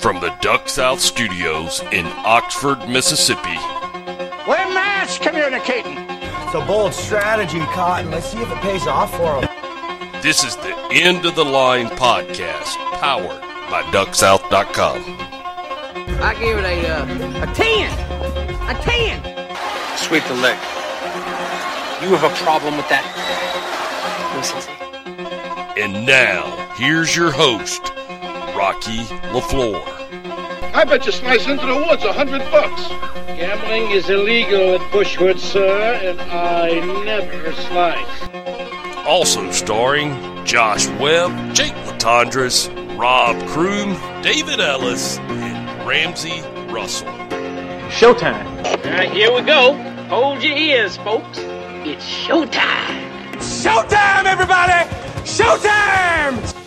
From the Duck South Studios in Oxford, Mississippi, We're mass communicating. It's a bold strategy, Cotton. Let's see if it pays off for him. this is the End of the Line podcast, powered by DuckSouth.com. I give it a uh, a ten, a ten. Sweep the leg. You have a problem with that? Listen. And now, here's your host, Rocky LaFleur. I bet you slice into the woods a hundred bucks. Gambling is illegal at Bushwood, sir, and I never slice. Also starring Josh Webb, Jake Latondras, Rob Kroom, David Ellis, and Ramsey Russell. Showtime. All right, here we go. Hold your ears, folks. It's showtime. Showtime, everybody! Showtime!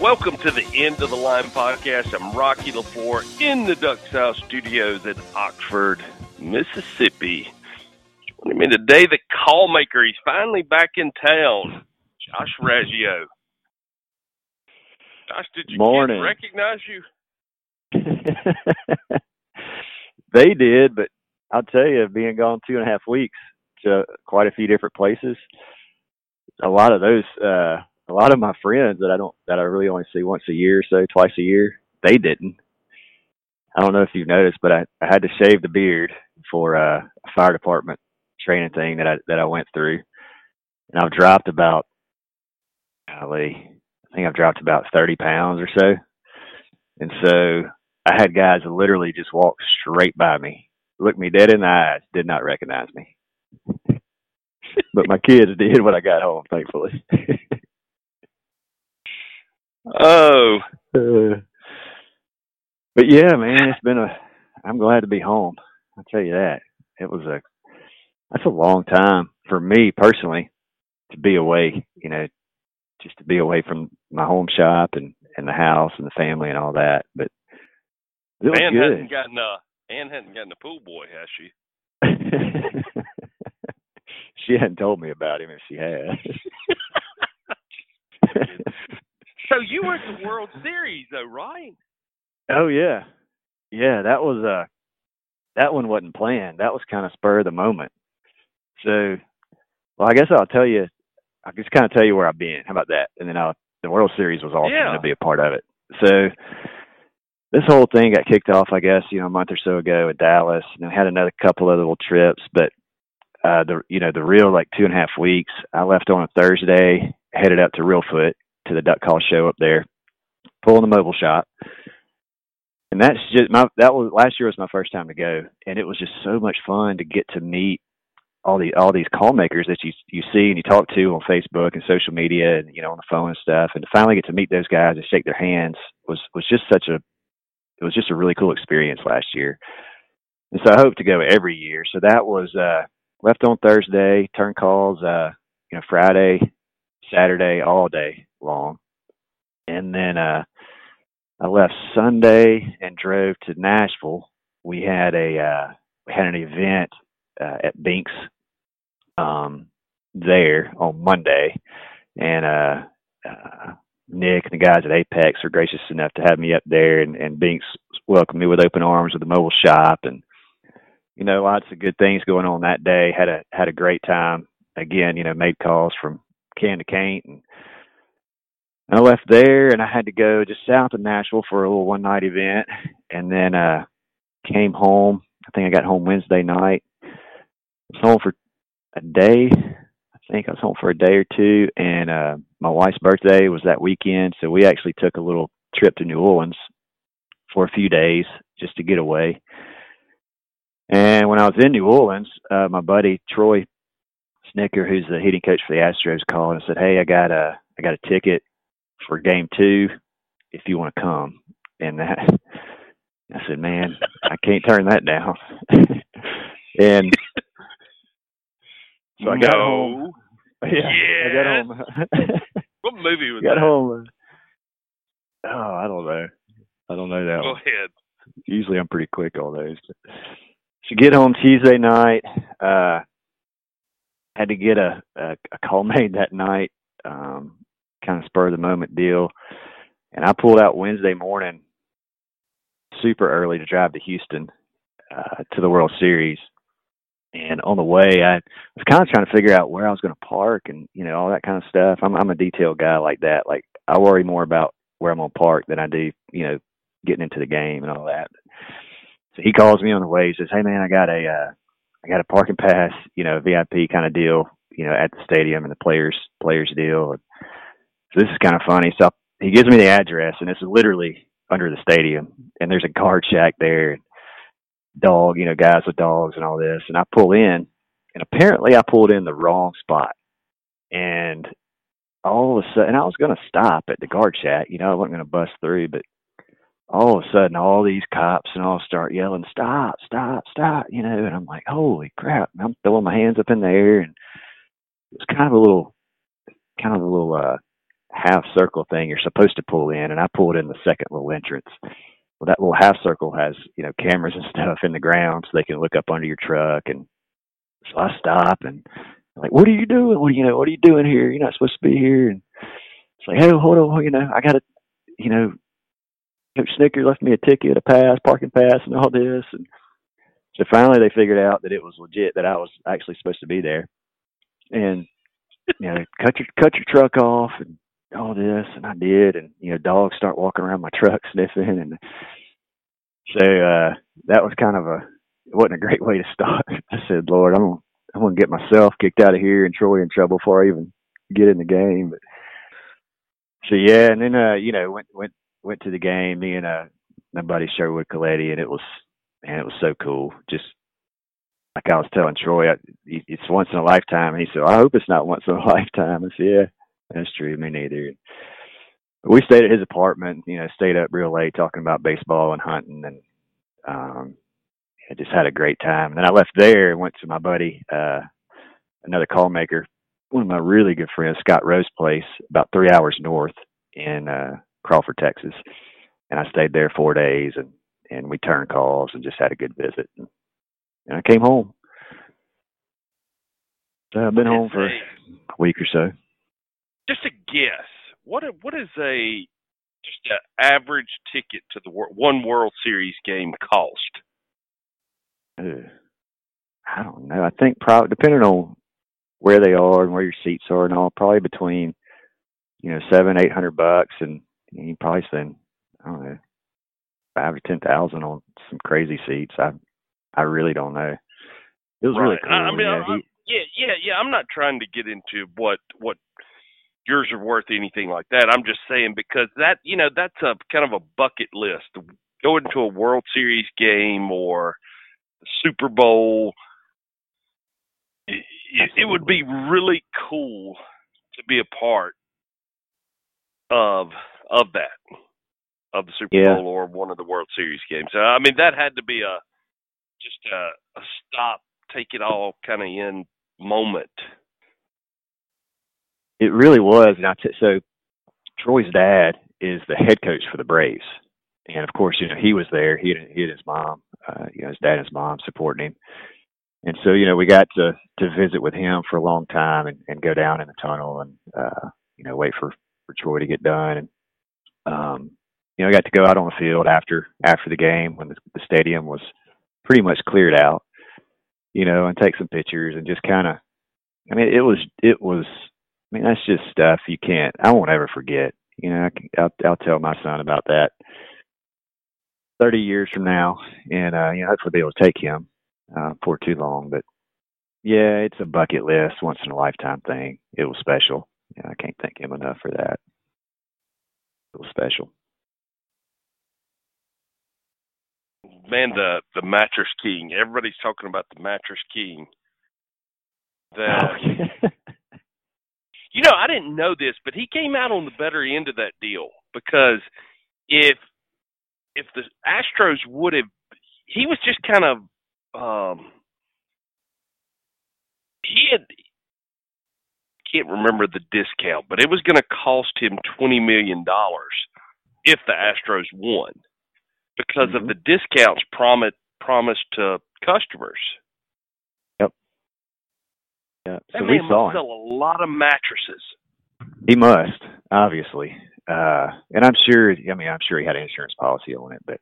Welcome to the End of the Line podcast. I'm Rocky LaFleur in the Duck South Studios in Oxford, Mississippi. Joining me today, the call maker. He's finally back in town. Josh Raggio. Josh, did you Morning. recognize you? they did, but I'll tell you, being gone two and a half weeks to quite a few different places, a lot of those, uh, a lot of my friends that I don't, that I really only see once a year, or so twice a year, they didn't. I don't know if you've noticed, but I, I had to shave the beard for uh, a fire department training thing that I that I went through, and I've dropped about, golly, I think I've dropped about thirty pounds or so, and so I had guys literally just walk straight by me, look me dead in the eyes, did not recognize me. but my kids did when I got home, thankfully. Oh, Uh, but yeah, man, it's been a. I'm glad to be home. I'll tell you that. It was a. That's a long time for me personally to be away. You know, just to be away from my home shop and and the house and the family and all that. But it was Ann good. hasn't gotten uh Ann hasn't gotten a pool boy, has she? she hadn't told me about him if she had. So you were at the World Series, though, right? oh yeah. Yeah, that was uh that one wasn't planned. That was kind of spur of the moment. So well I guess I'll tell you I'll just kind of tell you where I've been. How about that? And then I'll the World Series was also Yeah. going to be a part of it. So this whole thing got kicked off, I guess, you know, a month or so ago at Dallas, and I had another couple of little trips. But uh, the you know the real like two and a half weeks. I left on a Thursday, headed up to Reelfoot to the duck call show up there, pulling the mobile shop, and that's just my that was last year was my first time to go, and it was just so much fun to get to meet all the all these call makers that you you see and you talk to on Facebook and social media and you know on the phone and stuff, and to finally get to meet those guys and shake their hands was was just such a it was just a really cool experience last year. And so I hope to go every year. So that was uh left on Thursday, turn calls uh you know Friday, Saturday, all day long. And then uh I left Sunday and drove to Nashville. We had a uh we had an event uh at Binks um there on Monday and uh uh Nick and the guys at Apex were gracious enough to have me up there, and, and Binks welcomed me with open arms with the mobile shop, and you know lots of good things going on that day. had a had a great time. Again, you know, made calls from can to can't, and I left there, and I had to go just south of Nashville for a little one night event, and then uh came home. I think I got home Wednesday night. I was home for a day. I think I was home for a day or two, and uh my wife's birthday was that weekend, so we actually took a little trip to New Orleans for a few days just to get away. And when I was in New Orleans, uh, my buddy Troy Snitker, who's the hitting coach for the Astros, called and said, "Hey, I got a I got a ticket for Game Two, if you want to come." And that, I said, "Man, I can't turn that down." and so I got home. No. Yeah, I got home. What movie was got that? home. Oh, I don't know. I don't know that Go one. ahead. Usually I'm pretty quick on those. So get home Tuesday night. Uh, had to get a, a, a call made that night because kind of spur of the moment deal. And I pulled out Wednesday morning, super early to drive to Houston uh, to the World Series. And on the way, I was kind of trying to figure out where I was going to park and you know all that kind of stuff. I'm I'm a detail guy like that. Like I worry more about where I'm going to park than I do you know getting into the game and all that. So he calls me on the way. He says, "Hey man, I got a uh, I got a parking pass, you know, VIP kind of deal, you know, at the stadium and the players players deal." So this is kind of funny. So he gives me the address, and it's literally under the stadium, and there's a guard shack there, dog, you know, guys with dogs and all this. And I pull in, and apparently I pulled in the wrong spot, and all of a sudden, I was going to stop at the guard shack, you know, I wasn't going to bust through, but all of a sudden all these cops and all start yelling, Stop, stop, stop, you know, and I'm like, Holy crap. And I'm throwing my hands up in the air and it's kind of a little kind of a little uh half circle thing you're supposed to pull in and I pulled in the second little entrance. Well that little half circle has, you know, cameras and stuff in the ground so they can look up under your truck and so I stop and I'm like, What are you doing? What you know, what are you doing here? You're not supposed to be here and it's like, Hey, hold on, you know, I gotta you know, Coach Snitker left me a ticket, a pass, parking pass, and all this. And so finally, they figured out that it was legit that I was actually supposed to be there. And you know, cut your cut your truck off and all this, and I did. And you know, dogs start walking around my truck sniffing, and so uh that was kind of a it wasn't a great way to start. I said, Lord, I'm gonna, I'm gonna get myself kicked out of here and Troy in trouble before I even get in the game. But so yeah, and then uh, you know, went went went to the game, me and uh my buddy Sherwood Coletti, and it was man, it was so cool. Just like I was telling Troy, I, it's once in a lifetime, and he said, "I hope it's not once in a lifetime." I said, "Yeah, that's true. Me neither." We stayed at his apartment, you know, stayed up real late talking about baseball and hunting, and um, I just had a great time. And then I left there and went to my buddy, uh, another call maker, one of my really good friends, Scott Rose Place, about three hours north in uh, Crawford, Texas, and I stayed there four days and and we turned calls and just had a good visit. And, and I came home. So I've been home for a week or so. Just a guess. What a, what is a just an average ticket to the one World Series game cost? I don't know. I think probably depending on where they are and where your seats are and all, probably between you know seven, eight hundred bucks and you probably spend I don't know five or ten thousand on some crazy seats. I I really don't know. It was right. really cool. I mean, yeah, he, yeah, yeah, yeah. I'm not trying to get into what what yours are worth anything like that. I'm just saying because that you know that's a kind of a bucket list. Going to a World Series game or Super Bowl. It, it would be really cool to be a part of of that of the Super yeah. Bowl or one of the World Series games. Uh, I mean, that had to be a just a, a stop, take it all kind of in moment. It really was, and I t- so Troy's dad is the head coach for the Braves, and of course, you know he was there. He had, he had his mom, uh, you know, his dad and his mom supporting him, and so you know we got to to visit with him for a long time and, and go down in the tunnel and uh, you know wait for for Troy to get done and um you know, I got to go out on the field after after the game when the, the stadium was pretty much cleared out, you know, and take some pictures and just kind of. I mean, it was it was. I mean, that's just stuff you can't. I won't ever forget. You know, I can, I'll, I'll tell my son about that thirty years from now, and uh, you know, hopefully be able to take him uh, for too long. But yeah, it's a bucket list, once in a lifetime thing. It was special. Yeah, I can't thank him enough for that. It was special. man, the the mattress king. Everybody's talking about the mattress king. That you know, I didn't know this, but he came out on the better end of that deal because if if the Astros would have, he was just kind of um he had can't remember the discount, but it was going to cost him twenty million dollars if the Astros won because Mm-hmm. of the discounts promised promised to customers. Yeah. So we saw must him. sell a lot of mattresses. He must. obviously. Uh, and I'm sure, I mean, I'm sure he had an insurance policy on it, but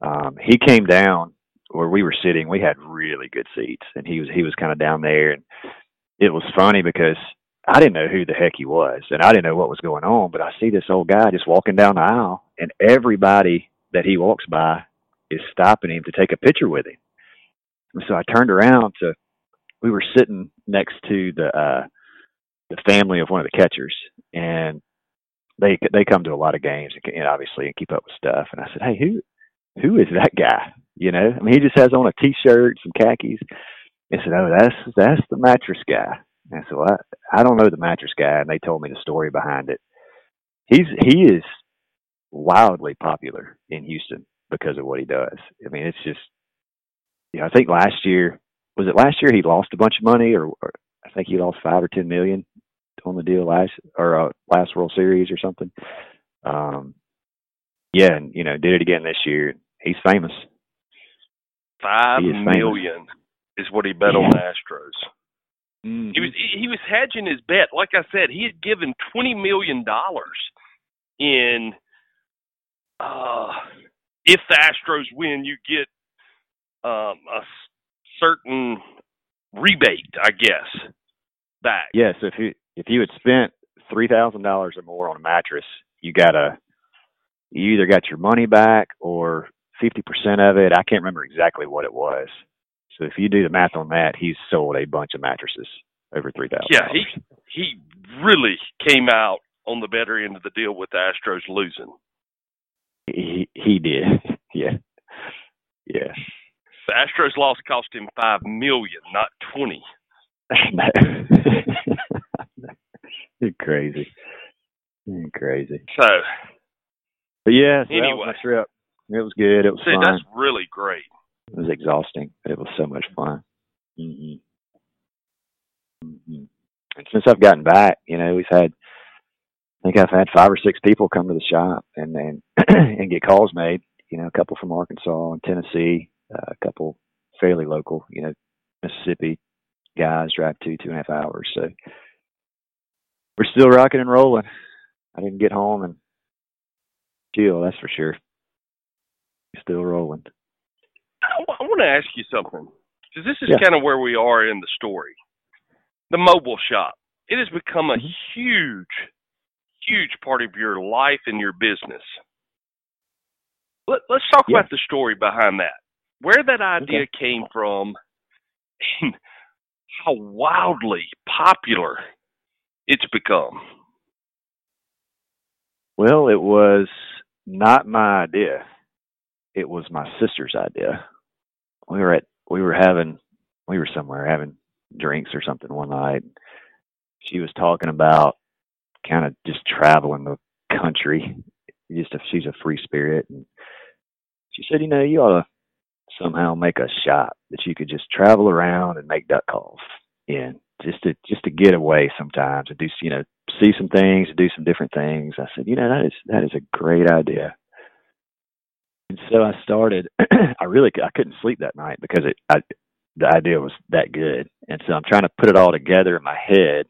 um, he came down where we were sitting. We had really good seats, and he was he was kind of down there, and it was funny because I didn't know who the heck he was, and I didn't know what was going on. But I see this old guy just walking down the aisle, and everybody that he walks by is stopping him to take a picture with him. And so I turned around to, we were sitting next to the uh, the family of one of the catchers, and they they come to a lot of games and, and obviously and keep up with stuff. And I said, hey, who who is that guy? You know, I mean, he just has on a t-shirt, some khakis. They said, oh, that's that's the mattress guy. And I I, I don't know the mattress guy, and they told me the story behind it. He's he is wildly popular in Houston because of what he does. I mean, it's just, you know, I think last year was it last year he lost a bunch of money, or, or I think he lost five or ten million on the deal last or uh, last World Series or something. Um, yeah, and you know, did it again this year. He's famous. Five He is famous. million is what he bet on the Astros. Mm-hmm. He was he was hedging his bet. Like I said, he had given twenty million dollars in uh if the Astros win, you get um a certain rebate, I guess, back. Yeah, so if you if you had spent three thousand dollars or more on a mattress, you got a you either got your money back or fifty percent of it. I can't remember exactly what it was. So if you do the math on that, he's sold a bunch of mattresses over three thousand. Yeah, he he really came out on the better end of the deal with the Astros losing. he he did. yeah, yeah. The Astros loss cost him five million, not twenty. You're crazy. You're crazy. So But yeah, so that was Anyway. my trip. It was good. It was see, fun. that's really great. It was exhausting, but it was so much fun. hmm hmm And since I've gotten back, you know, we've had, I think I've had five or six people come to the shop and then and get calls made. You know, a couple from Arkansas and Tennessee, uh, a couple fairly local. You know, Mississippi guys drive two two and a half hours. So we're still rocking and rolling. I didn't get home and chill. That's for sure. Still rolling. I, want to ask you something because this is Yeah. kind of where we are in the story. The mobile shop. It has become a Mhm. huge, huge part of your life and your business. Let, let's talk Yeah. about the story behind that. Where that idea Okay. came from, and how wildly popular it's become. Well, it was not my idea. It was my sister's idea. We were at we were having we were somewhere having drinks or something one night. She was talking about kind of just traveling the country. Just a, she's a free spirit, and she said, you know, you ought to somehow make a shop that you could just travel around and make duck calls in, just to just to get away sometimes and do you know see some things, do some different things. I said, you know, that is that is a great idea. And so I started. I really I couldn't sleep that night because it I, the idea was that good, and so I'm trying to put it all together in my head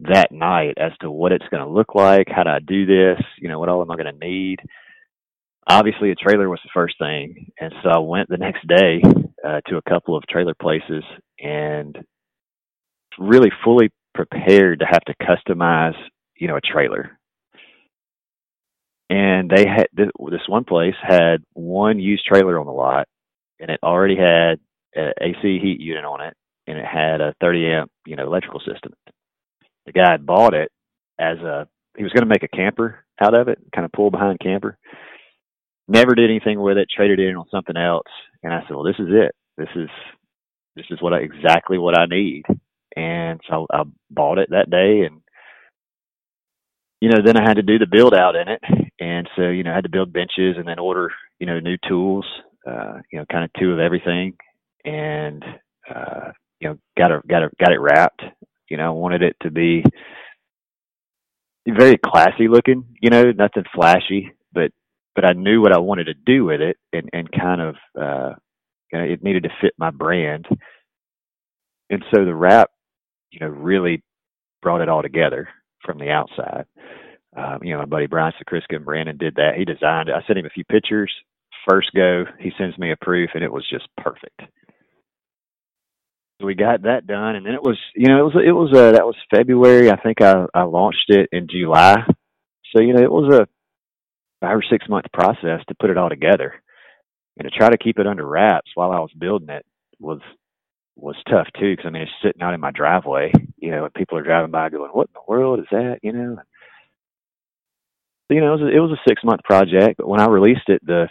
that night as to what it's going to look like, how do I do this, you know, what all am I going to need. Obviously, a trailer was the first thing, and so I went the next day uh, to a couple of trailer places and really fully prepared to have to customize, you know, a trailer. And they had this, one place had one used trailer on the lot, and it already had an AC heat unit on it, and it had a 30 amp, you know, electrical system. The guy had bought it as a he was going to make a camper out of it, kind of pull behind camper. Never did anything with it. Traded in on something else, and I said, "Well, this is it. This is this is what I, exactly what I need." And so I bought it that day, and you know, then I had to do the build out in it, and so you know, I had to build benches and then order you know new tools, uh, you know, kind of two of everything, and uh, you know, got it got it got it wrapped. You know, wanted it to be very classy looking, you know, nothing flashy, but but I knew what I wanted to do with it, and and kind of uh, it needed to fit my brand, and so the wrap, you know, really brought it all together from the outside. Um, you know, my buddy Brian Sakriska and Brandon did that. He designed it. I sent him a few pictures. First go, he sends me a proof, and it was just perfect. So we got that done, and then it was, you know, it was it was uh, that was February. I think I I launched it in July. So you know, it was a five or six month process to put it all together, and to try to keep it under wraps while I was building it was was tough too. Because I mean, it's sitting out in my driveway. You know, and people are driving by going, "What in the world is that?" You know. you know, it was a, it was a six month project, but when I released it, the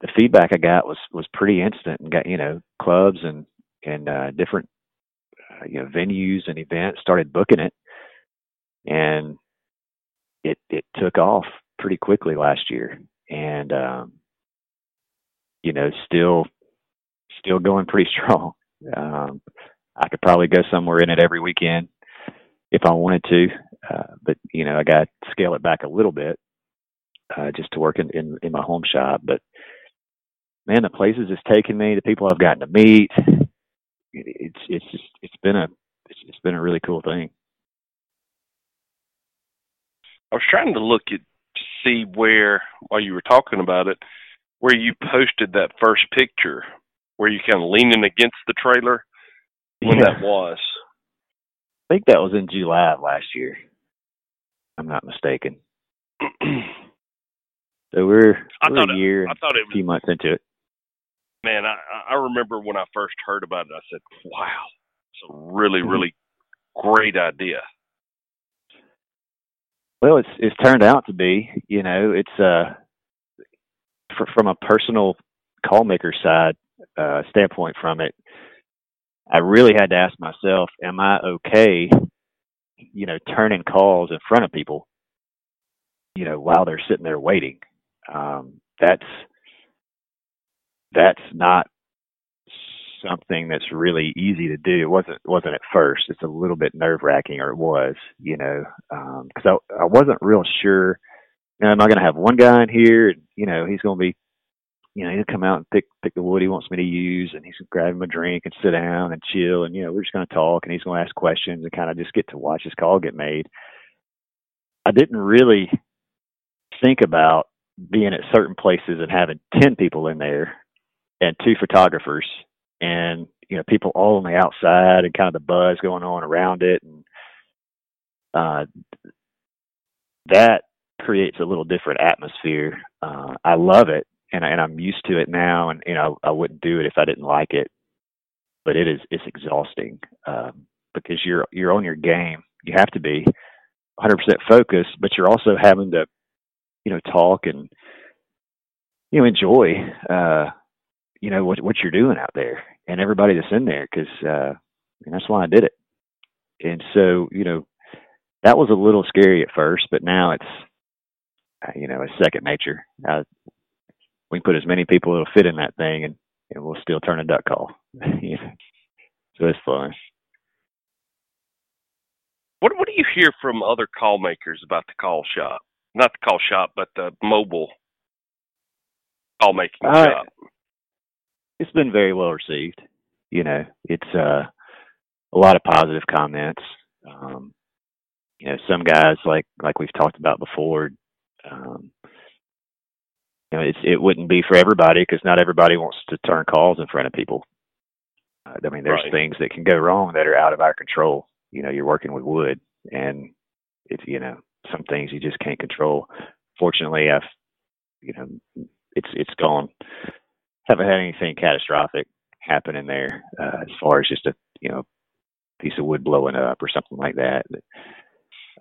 the feedback I got was was pretty instant, and got you know clubs and and uh, different uh, you know venues and events started booking it, and it it took off pretty quickly last year, and um, you know still still going pretty strong. Um, I could probably go somewhere in it every weekend if I wanted to, uh, but you know I got to scale it back a little bit uh, just to work in, in in my home shop. But man, the places it's taken me, the people I've gotten to meet, it's it's just it's been a it's, it's been a really cool thing. I was trying to look at see where while you were talking about it, where you posted that first picture, where you kind of leaning against the trailer, when Yeah. that was. I think that was in July of last year. I'm not mistaken. So we're, I we're thought a it- year, I thought it was, a few months into it. man. I I remember when I first heard about it, I said, "Wow, it's a really really great idea." Well, it's it's turned out to be. You know, it's uh fr- from a personal call maker side uh, standpoint from it. I really had to ask myself, am I okay? You know, turning calls in front of people. You know, while they're sitting there waiting. Um, that's that's not something that's really easy to do. It wasn't wasn't at first. It's a little bit nerve wracking, or it was, you know, um, because I I wasn't real sure. You know, am I going to have one guy in here? And, you know, he's going to be, you know, he'll come out and pick pick the wood he wants me to use, and he's going to grab him a drink and sit down and chill, and you know, we're just going to talk, and he's going to ask questions and kind of just get to watch his call get made. I didn't really think about being at certain places and having 10 people in there and two photographers and you know people all on the outside and kind of the buzz going on around it and uh that creates a little different atmosphere. Uh i love it and and i'm used to it now and you know i wouldn't do it if i didn't like it but it is it's exhausting um because you're you're on your game. You have to be 100% focused but you're also having to you know talk and you know enjoy uh you know what what you're doing out there and everybody that's in there because uh and that's why I did it and so you know that was a little scary at first but now it's uh, you know it's second nature uh, we can put as many people that'll fit in that thing and and we'll still turn a duck call you know so it's fun What what do you hear from other call makers about the call shop? Not the call shop, but the mobile call making Uh, shop. It's been very well received. You know, it's uh, a lot of positive comments. Um, you know, some guys like like we've talked about before. Um, you know, it's it wouldn't be for everybody because not everybody wants to turn calls in front of people. Uh, I mean, there's Right. things that can go wrong that are out of our control. You know, you're working with wood, and it's you know some things you just can't control. Fortunately, I've you know it's it's gone haven't had anything catastrophic happen in there uh, as far as just a you know piece of wood blowing up or something like that. But,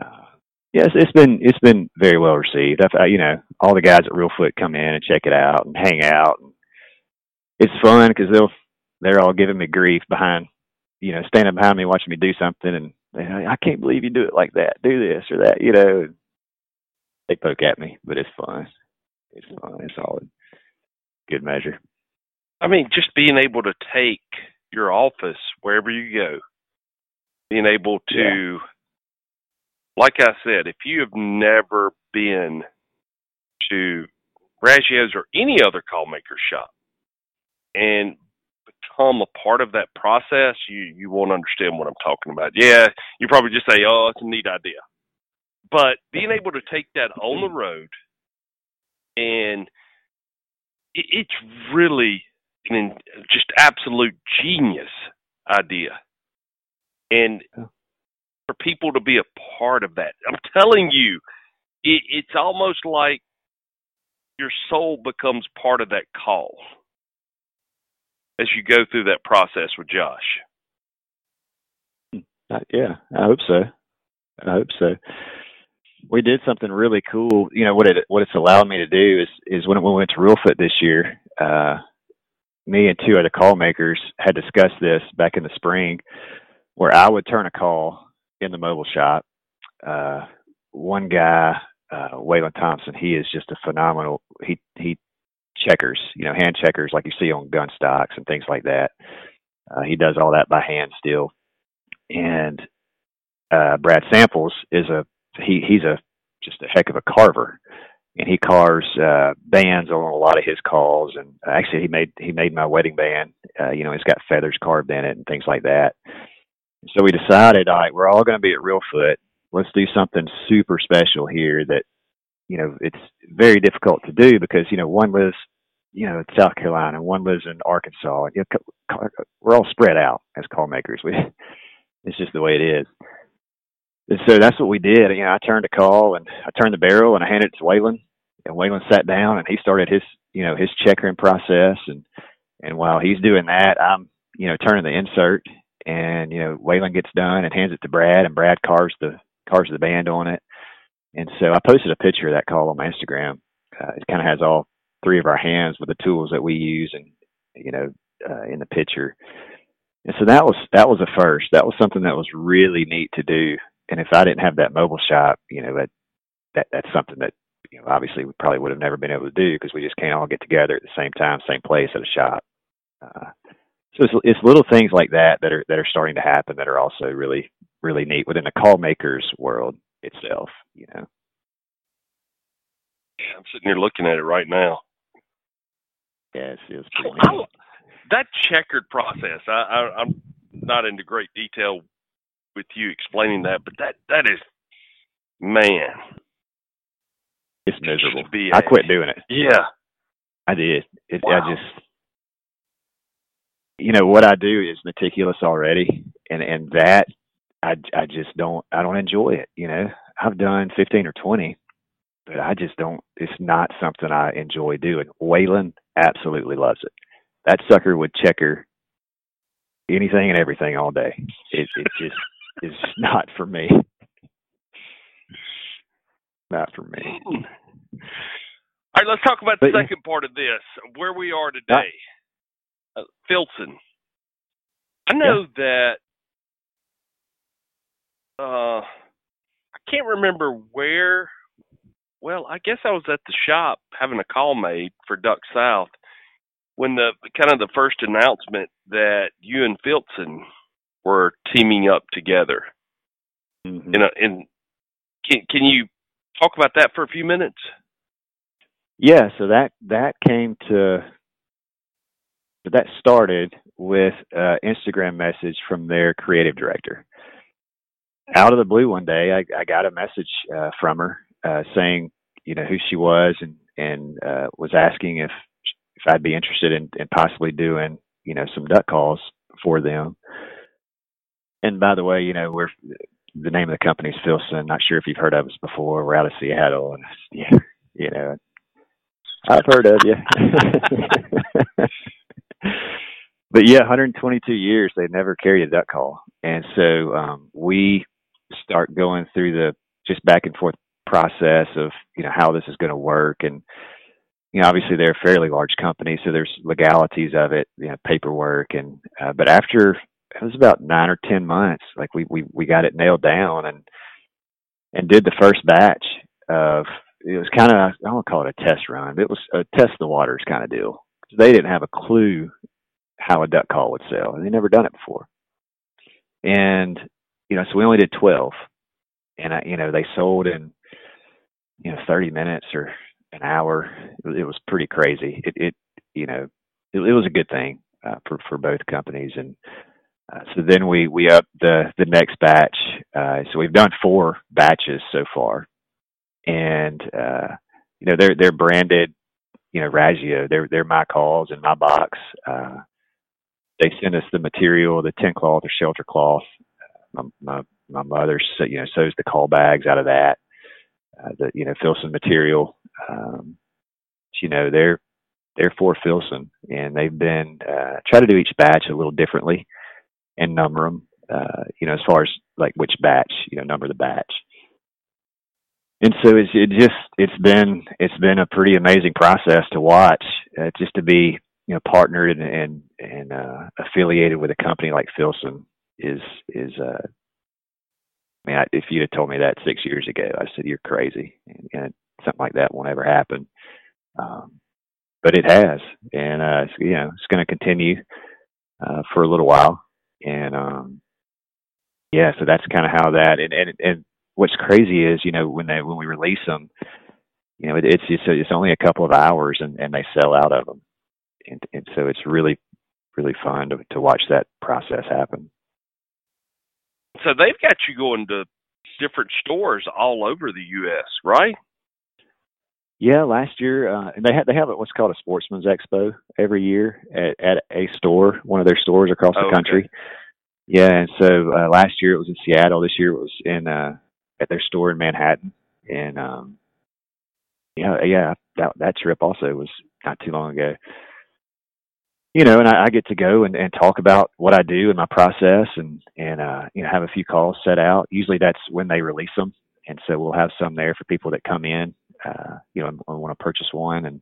uh, yes, it's been it's been very well received. I've, I, you know, all the guys at Reelfoot come in and check it out and hang out. And it's fun because they'll they're all giving me grief behind, you know, standing behind me watching me do something, and they, I can't believe you do it like that. Do this or that, you know. They poke at me, but it's fun. It's fun. It's in good measure. I mean, just being able to take your office wherever you go, being able to, like I said, if you have never been to Raggio's or any other call maker shop and become a part of that process, you you won't understand what I'm talking about. Yeah, you probably just say, "Oh, it's a neat idea," but being able to take that on the road and it's really an just absolute genius idea. And for people to be a part of that, I'm telling you, it, it's almost like your soul becomes part of that call as you go through that process with Josh. Uh, yeah, I hope so. I hope so. We did something really cool. You know what it what it's allowed me to do is is when we went to Reelfoot this year. Uh, me and two other call makers had discussed this back in the spring, where I would turn a call in the mobile shop. Uh, one guy, uh, Waylon Thompson, he is just a phenomenal. He he checkers, you know, hand checkers like you see on gun stocks and things like that. Uh, he does all that by hand still. And uh, Brad Samples is a he he's a just a heck of a carver, and he carves uh, bands on a lot of his calls. And actually, he made he made my wedding band. Uh, you know, it's got feathers carved in it and things like that. So we decided, all right, we're all going to be at Real Foot. Let's do something super special here that you know it's very difficult to do because you know one lives you know in South Carolina, and one lives in Arkansas, and you know, we're all spread out as call makers. We it's just the way it is. And so that's what we did. You know, I turned a call and I turned the barrel and I handed it to Waylon, and Waylon sat down and he started his you know his checkering process and and while he's doing that, I'm you know turning the insert and you know Waylon gets done and hands it to Brad and Brad carves the carves the band on it and so I posted a picture of that call on my Instagram. Uh, it kind of has all three of our hands with the tools that we use, and you know, uh, in the picture. And so that was that was a first. That was something that was really neat to do. And if I didn't have that mobile shop, you know, that that that's something that you know obviously we probably would have never been able to do because we just can't all get together at the same time, same place at a shop. Uh, so it's, it's little things like that that are that are starting to happen that are also really really neat within the call makers world itself, you know. Yeah, I'm sitting here looking at it right now. Yes, it's pretty I, that checkered process. I, I, I'm not into great detail with you explaining that, but that that is man. It's miserable. I quit doing it. Yeah, I did. It, wow. I just, you know, what I do is meticulous already, and and that I I just don't I don't enjoy it. You know, I've done fifteen or twenty, but I just don't. It's not something I enjoy doing. Waylon absolutely loves it. That sucker would checker anything and everything all day. It it just is not for me. Not for me. All right, let's talk about the but, second part of this. Where we are today, uh, Filson. I know yeah. that uh, I can't remember where. Well, I guess I was at the shop having a call made for Duck South when the kind of the first announcement that you and Filson were teaming up together. Mm-hmm. And, and can can you talk about that for a few minutes? Yeah, so that that came to that started with an Instagram message from their creative director out of the blue one day, I, I got a message uh, from her uh, saying, you know, who she was and and uh, was asking if if I'd be interested in, in possibly doing, you know, some duck calls for them. And by the way, you know, we're the name of the company is Filson. Not sure if you've heard of us before. We're out of Seattle, and yeah, you know, I've heard of you. but yeah, 122 years they've never carried a duck call, and so um, we start going through the just back and forth process of you know how this is going to work and you know obviously they're a fairly large company so there's legalities of it you know paperwork and uh, but after it was about nine or ten months like we we we got it nailed down and and did the first batch of it was kind of I don't call it a test run but it was a test of the waters kind of deal they didn't have a clue how a duck call would sell they never done it before and you know, so we only did 12 and I, you know, they sold in, you know, 30 minutes or an hour. It was pretty crazy. It, it, you know, it, it was a good thing uh, for, for both companies. And, Uh, so then we we up the the next batch. Uh, so we've done four batches so far, and uh, you know they're they're branded, you know Raggio. They're they're my calls in my box. Uh, they send us the material, the tent cloth or shelter cloth. My my, my mother, you know, sews the call bags out of that. Uh, the you know Filson material. Um, you know they're they're for Filson, and they've been uh, try to do each batch a little differently and number them. Uh, you know, as far as like which batch, you know, number the batch. And so it's it just it's been it's been a pretty amazing process to watch, uh, just to be you know partnered and and, and uh, affiliated with a company like Filson is is uh, I mean, I, if you had told me that six years ago, I said you're crazy, and, and something like that won't ever happen. Um, but it has, and uh, it's, you know, it's going to continue uh, for a little while and um yeah so that's kind of how that and and and what's crazy is you know when they when we release them you know it, it's it's it's only a couple of hours and and they sell out of them and and so it's really really fun to to watch that process happen. So they've got you going to different stores all over the US right yeah, last year uh, they have they have what's called a Sportsman's Expo every year at, at a store, one of their stores across the oh, country. Okay. Yeah, and so uh, last year it was in Seattle. This year it was in uh, at their store in Manhattan, and um, yeah, yeah, that that trip also was not too long ago. You know, and I, I get to go and, and talk about what I do and my process, and and uh, you know have a few calls set out. Usually that's when they release them, and so we'll have some there for people that come in uh, you know, want to purchase one, and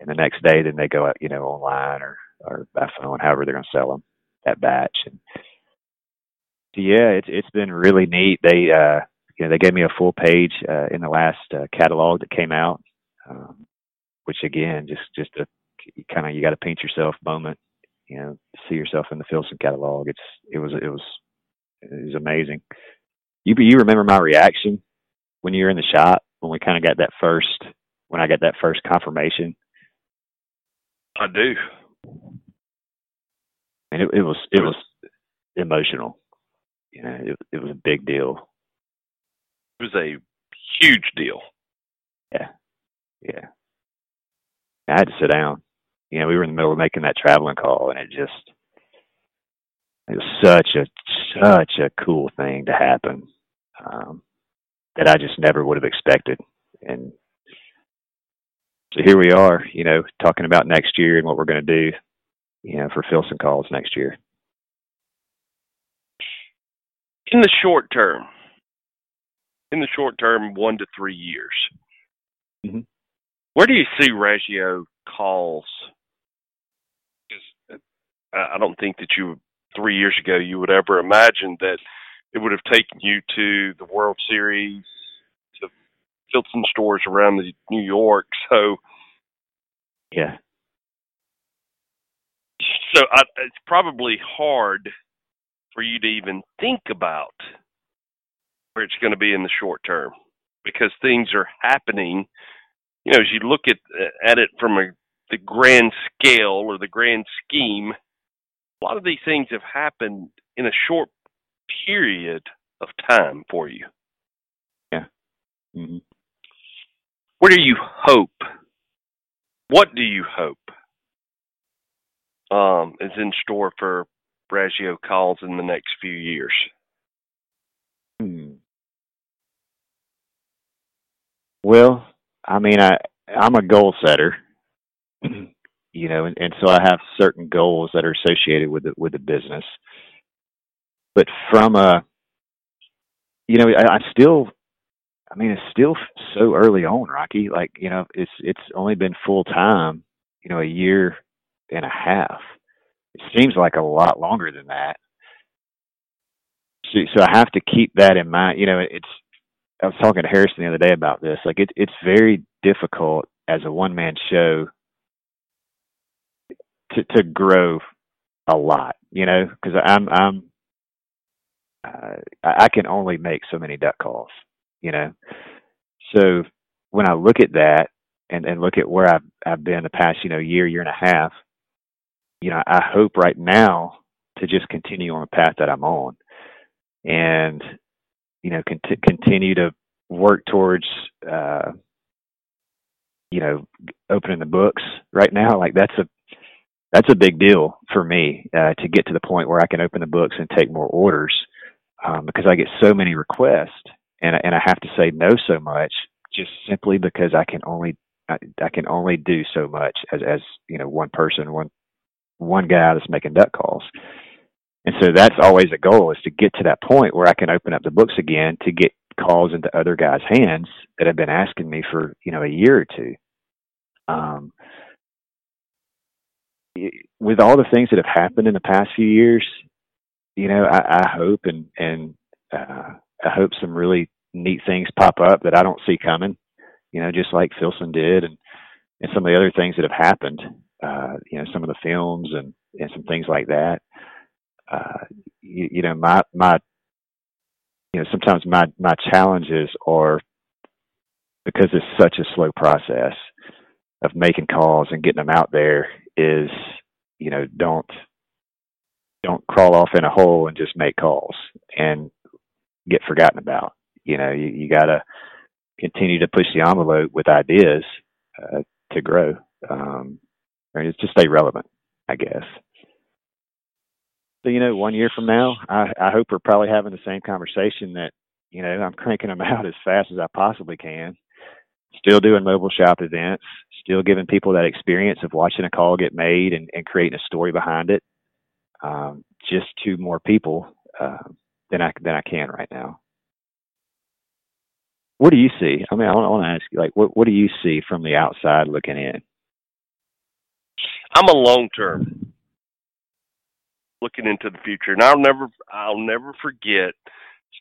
and the next day then they go out, you know, online or or by phone, however they're going to sell them that batch. And yeah, it's it's been really neat. They uh, you know, they gave me a full page uh, in the last uh, catalog that came out, um, which again, just just a kind of you got to paint yourself moment, you know, see yourself in the Filson catalog. It's it was it was it was amazing. You you remember my reaction when you were in the shop when we kind of got that first when I got that first confirmation. I do. And it, it was it was emotional. You know, it it was a big deal. It was a huge deal. Yeah. Yeah. I had to sit down. You know, we were in the middle of making that traveling call and it just it was such a such a cool thing to happen. Um that I just never would have expected. And so here we are, you know, talking about next year and what we're going to do, you know, for Filson calls next year. In the short term, in the short term, one to three years, mm-hmm. where do you see Raggio calls? Because I don't think that you three years ago you would ever imagine that it would have taken you to the World Series, to Filson stores around the New York. So, yeah. So I, it's probably hard for you to even think about where it's going to be in the short term because things are happening. You know, as you look at at it from a the grand scale or the grand scheme, a lot of these things have happened in a short period of time for you. Yeah. Mm-hmm. What do you hope? What do you hope um, is in store for Raggio calls in the next few years? Hmm. Well, I mean, I I'm a goal setter, you know, and, and so I have certain goals that are associated with the with the business but from a you know I, I still I mean it's still so early on, Rocky. Like you know it's it's only been full time, you know, a year and a half. It seems like a lot longer than that. So, so I have to keep that in mind. You know, it's. I was talking to Harrison the other day about this. Like it, it's very difficult as a one man show to to grow a lot. You know, because I'm I'm uh, I can only make so many duck calls, you know. So when I look at that and and look at where I've I've been the past you know year year and a half, you know, I hope right now to just continue on the path that I'm on, and you know, cont- continue to work towards, uh, you know, opening the books right now. Like that's a that's a big deal for me uh, to get to the point where I can open the books and take more orders um, because I get so many requests and and I have to say no so much just simply because I can only I, I can only do so much as as you know one person one one guy that's making duck calls. And so that's always a goal is to get to that point where I can open up the books again to get calls into other guys' hands that have been asking me for, you know, a year or two. Um, with all the things that have happened in the past few years, you know, I, I hope and and uh, I hope some really neat things pop up that I don't see coming. You know, just like Filson did, and and some of the other things that have happened. Uh, you know, some of the films and and some things like that. Uh, you, you know, my my you know sometimes my my challenges are because it's such a slow process of making calls and getting them out there is you know don't don't crawl off in a hole and just make calls and get forgotten about. You know you, you got to continue to push the envelope with ideas uh, to grow um or just stay relevant i guess. So you know one year from now i i hope we're probably having the same conversation that you know i'm cranking them out as fast as i possibly can. Still doing mobile shop events still giving people that experience of watching a call get made and, and creating a story behind it um, just to more people uh, than I than I can right now. What do you see? I mean, I want to ask you, like, what what do you see from the outside looking in? I'm a long term looking into the future, and I'll never I'll never forget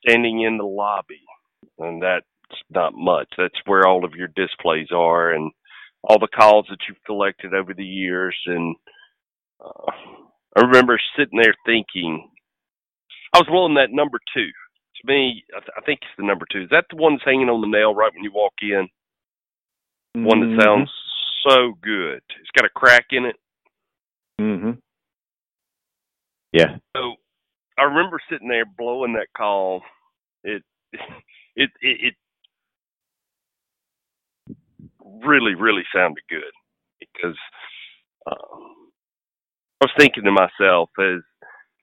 standing in the lobby, and that's not much. That's where all of your displays are, and all the calls that you've collected over the years. And uh, I remember sitting there thinking, I was rolling that number two. To me, I, th- I think it's the number two. Is that the one that's hanging on the nail right when you walk in? Mm-hmm. One that sounds so good. It's got a crack in it. Mm-hmm. Yeah. So I remember sitting there blowing that call. It it it, it really really sounded good because um, I was thinking to myself as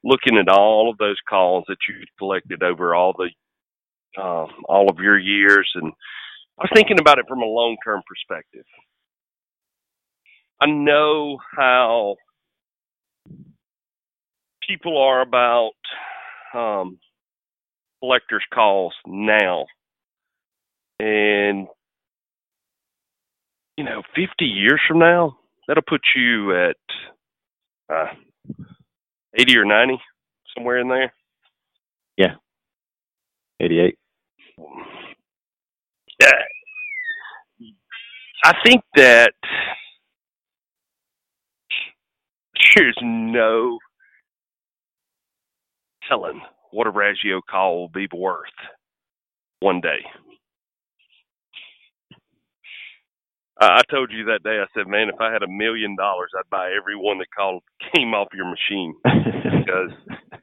looking at all of those calls that you collected over all the um, all of your years, and I was thinking about it from a long term perspective. I know how people are about um, collectors' calls now, and you know, 50 years from now, that'll put you at uh, 80 or 90, somewhere in there. Yeah. 88. Yeah. I think that there's no telling what a Raggio call will be worth one day. I told you that day. I said, "Man, if I had a million dollars, I'd buy every one that called came off your machine because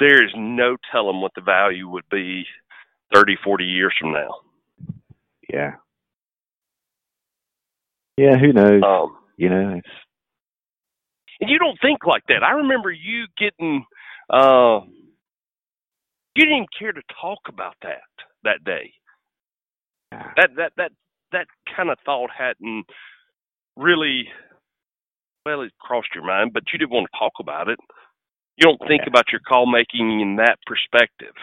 there is no telling what the value would be 30, 40 years from now." Yeah. Yeah, who knows? Um, you know, it's and you don't think like that. I remember you getting uh you didn't care to talk about that that day. That that that that kind of thought hadn't really well it crossed your mind, but you didn't want to talk about it. You don't think about your call making in that perspective.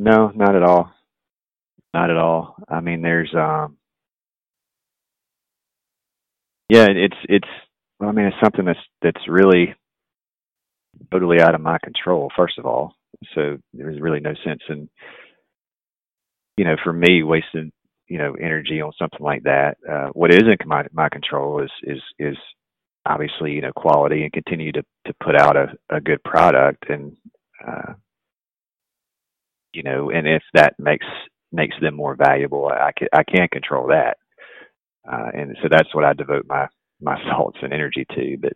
No, not at all. Not at all. I mean, there's um yeah, it's it's well, I mean, it's something that's that's really totally out of my control first of all. So there's really no sense in you know, for me, wasting you know energy on something like that. Uh, what is in my my control is is is obviously you know quality and continue to to put out a a good product and uh, you know, and if that makes makes them more valuable, I can I can't control that, uh, and so that's what I devote my my thoughts and energy to. But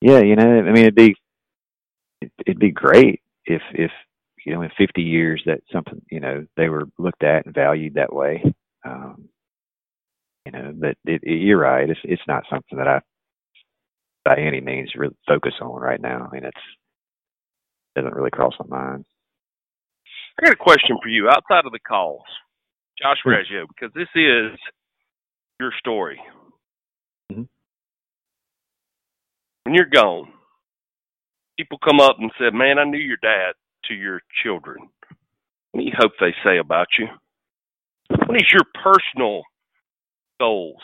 yeah, you know, I mean, it'd be it'd be great if if you know in 50 years that something you know they were looked at and valued that way. Um, you know, but it, it, you're right. It's it's not something that I by any means really focus on right now. I mean, it's doesn't really cross my mind. I got a question for you outside of the calls, Josh Raggio, because this is your story. Mm-hmm. When you're gone, people come up and say, "Man, I knew your dad." To your children, what do you hope they say about you? What is your personal goals?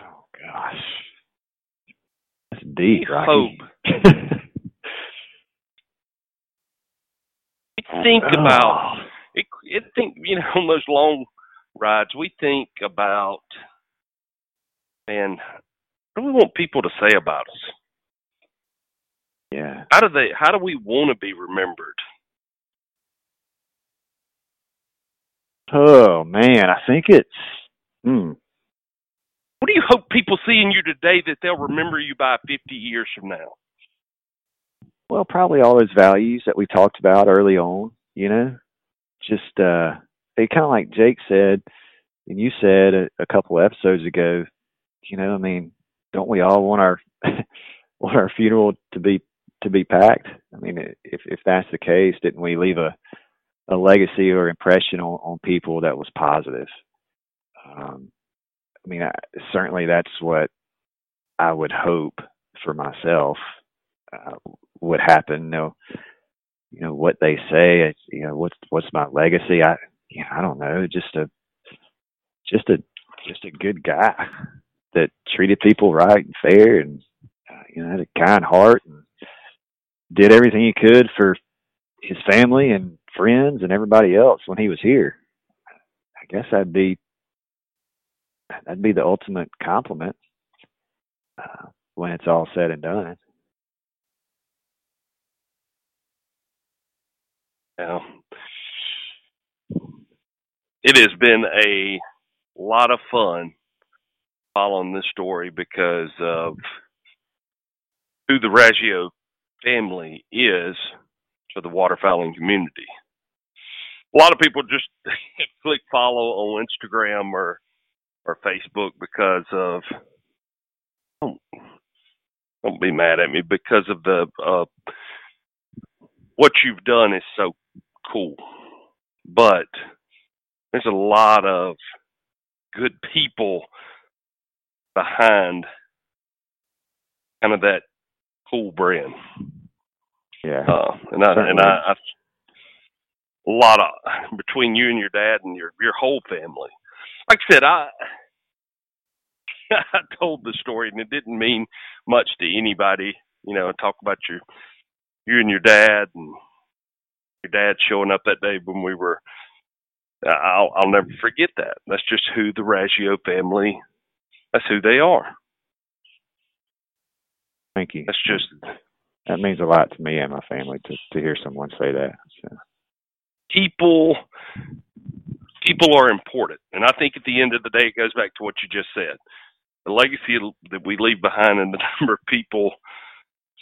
Oh gosh, that's deep, Rocky. Hope. We think oh. about it, it. Think you know on those long rides, we think about man. What do we want people to say about us? Yeah. How do they? How do we want to be remembered? Oh man, I think it's. Hmm. What do you hope people see in you today that they'll remember you by 50 years from now? Well, probably all those values that we talked about early on. You know, just uh, it kind of like Jake said, and you said a, a couple episodes ago. You know, I mean, don't we all want our want our funeral to be to be packed? I mean, if if that's the case, didn't we leave a a legacy or impression on, on people that was positive? Um, I mean, I, certainly that's what I would hope for myself uh, would happen. You know, you know what they say. You know, what's what's my legacy? I, you know, I don't know. Just a, just a, just a good guy that treated people right and fair, and uh, you know, had a kind heart and did everything he could for his family and friends and everybody else when he was here. I guess that'd be that'd be the ultimate compliment uh, when it's all said and done. Yeah. It has been a lot of fun following this story because of who the Raggio family is to the waterfowling community. A lot of people just click follow on Instagram or or Facebook because of don't, don't be mad at me because of the uh, what you've done is so cool. But there's a lot of good people behind kind of that cool brand. Yeah. Uh, and I and I, I a lot of between you and your dad and your your whole family. Like I said, I I told the story and it didn't mean much to anybody. You know, talk about your you and your dad and your dad showing up that day when we were I'll I'll never forget that. That's just who the Raggio family that's who they are. Thank you. That's just that means a lot to me and my family to to hear someone say that. So. People people are important. And I think at the end of the day it goes back to what you just said. The legacy that we leave behind and the number of people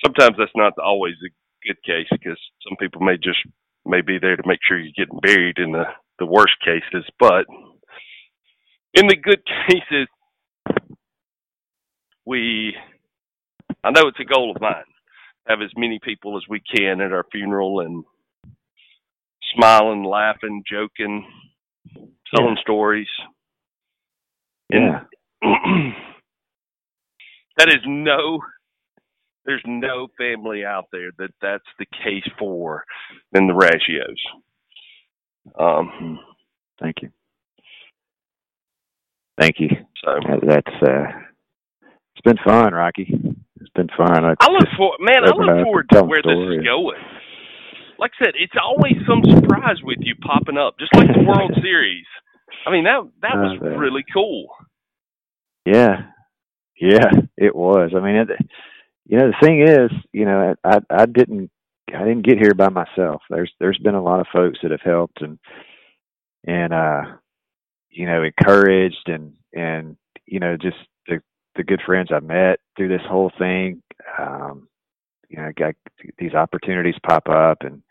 sometimes that's not always a good case because some people may just may be there to make sure you're getting buried in the the worst cases, but in the good cases, we I know it's a goal of mine have as many people as we can at our funeral and smiling, laughing, joking, telling yeah. stories. Yeah. that is no there's no family out there that that's the case for than the Raggios. Um, thank you. Thank you. So that's uh, it's been fun, Rocky. It's been fun. I, I look for man. I look forward to where this is going. Like I said, it's always some surprise with you popping up, just like the World Series. I mean that that was uh, really cool. Yeah, yeah, it was. I mean, it, you know, the thing is, you know, I I didn't I didn't get here by myself. There's there's been a lot of folks that have helped and and uh you know encouraged and and you know just the good friends I've met through this whole thing. Um, you know, got these opportunities pop up, and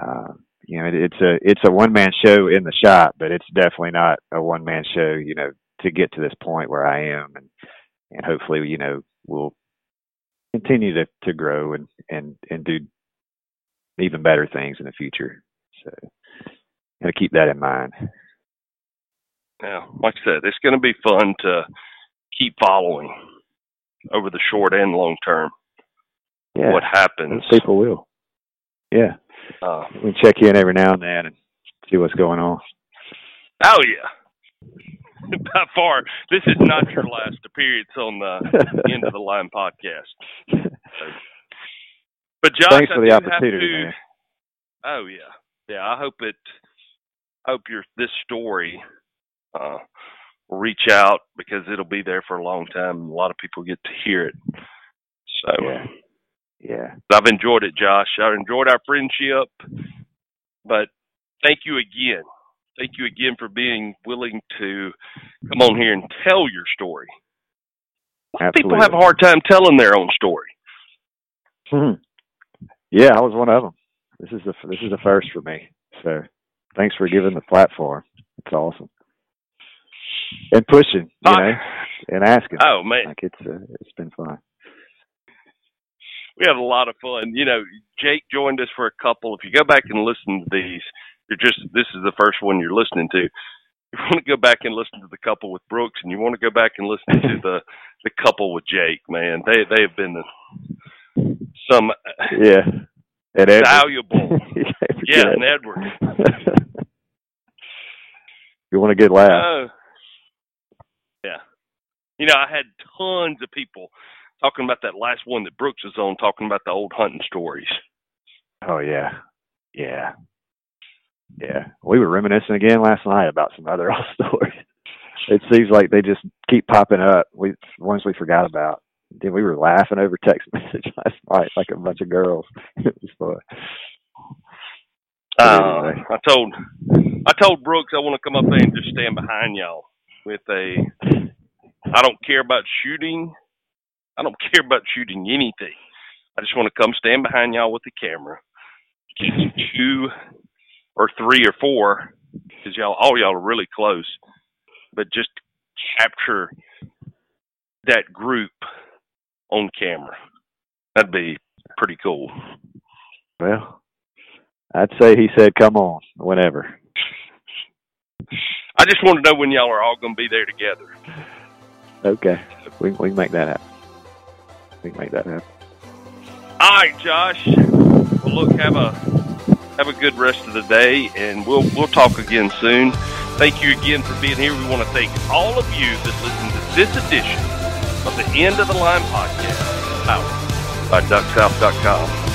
uh, you know, it, it's a it's a one man show in the shop, but it's definitely not a one man show. You know, to get to this point where I am, and and hopefully, you know, we'll continue to to grow and and and do even better things in the future. So, got to keep that in mind. Yeah, like I said, it's going to be fun to keep following over the short and long term. Yeah, what happens? People will. Yeah, uh, we check in every now and then and see what's going on. Oh yeah, by far, this is not your last appearance on the end of the line podcast. So, but Josh, thanks for I the opportunity. to, man. Oh yeah, yeah. I hope it. Hope your this story uh, reach out because it'll be there for a long time. And a lot of people get to hear it. So yeah, yeah. I've enjoyed it, Josh. I enjoyed our friendship. But thank you again. Thank you again for being willing to come on here and tell your story. People have a hard time telling their own story. Hmm. Yeah, I was one of them. This is the this is the first for me. So, thanks for giving the platform. It's awesome. And pushing, you Uh, know, and asking. Oh man, Like it's uh, it's been fun. we had a lot of fun. You know, Jake joined us for a couple. If you go back and listen to these, you're just this is the first one you're listening to. You want to go back and listen to the couple with Brooks, and you want to go back and listen to the the couple with Jake. Man, they they have been the, some Yeah. And Edward. valuable. You Yeah, and Edward. you want a good laugh. You know, I had tons of people talking about that last one that Brooks was on, talking about the old hunting stories. Oh yeah, yeah, yeah. We were reminiscing again last night about some other old stories. It seems like they just keep popping up. We ones we forgot about. Then we were laughing over text message last night like a bunch of girls. It was fun. Uh, anyway. I told I told Brooks I want to come up there and just stand behind y'all with a. I don't care about shooting. I don't care about shooting anything. I just want to come stand behind y'all with the camera, two or three or four, because y'all all y'all are really close, but just capture that group on camera. That'd be pretty cool. Well, I'd say he said, "Come on, whenever." I just want to know when y'all are all going to be there together. Okay, we we can make that happen. We can make that happen. All right, Josh. Well, look, have a have a good rest of the day, and we'll we'll talk again soon. Thank you again for being here. We want to thank all of you that listened to this edition of the End of the Line podcast, powered by DuckSouth.com.